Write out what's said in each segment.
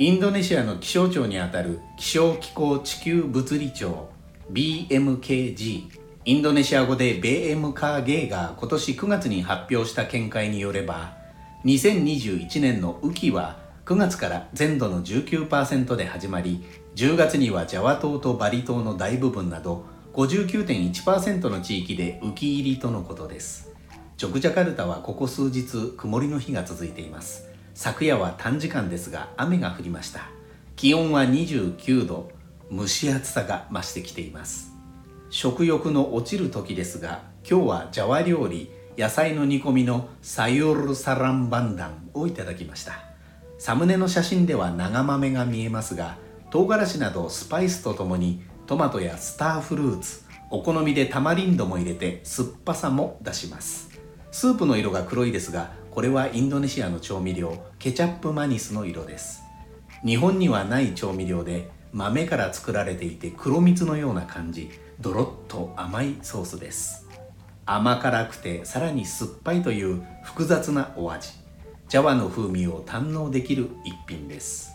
インドネシアの気象庁にあたる気象気候地球物理庁 BMKG インドネシア語でベームカーゲーが今年9月に発表した見解によれば2021年の雨季は9月から全土の19%で始まり10月にはジャワ島とバリ島の大部分など59.1%の地域で雨季入りとのことです。ジョクジャカルタはここ数日曇りの日が続いています。昨夜は短時間ですが雨が降りました。気温は29度。蒸し暑さが増してきています。食欲の落ちる時ですが今日はジャワ料理野菜の煮込みのサユルサランバンダンをいただきました。サムネの写真では長豆が見えますが唐辛子などスパイスとともにトマトやスターフルーツお好みでタマリンドも入れて酸っぱさも出します。スープの色が黒いですがこれはインドネシアの調味料ケチャップマニスの色です。日本にはない調味料で豆から作られていて黒蜜のような感じ。ドロッと甘いソースです。甘辛くてさらに酸っぱいという複雑なお味。ジャワの風味を堪能できる一品です。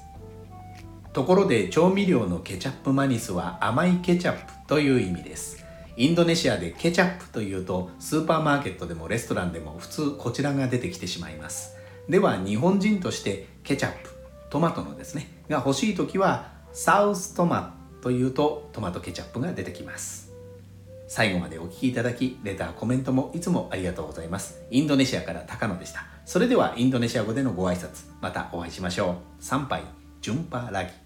ところで調味料のケチャップマニスは甘いケチャップという意味です。インドネシアでケチャップというとスーパーマーケットでもレストランでも普通こちらが出てきてしまいます。では日本人としてケチャップトマトのですねが欲しい時はサウストマというとトマトケチャップが出てきます。最後までお聴きいただきレターコメントもいつもありがとうございます。インドネシアから高野でした。それではインドネシア語でのご挨拶またお会いしましょう。参拝ジュンパラギ。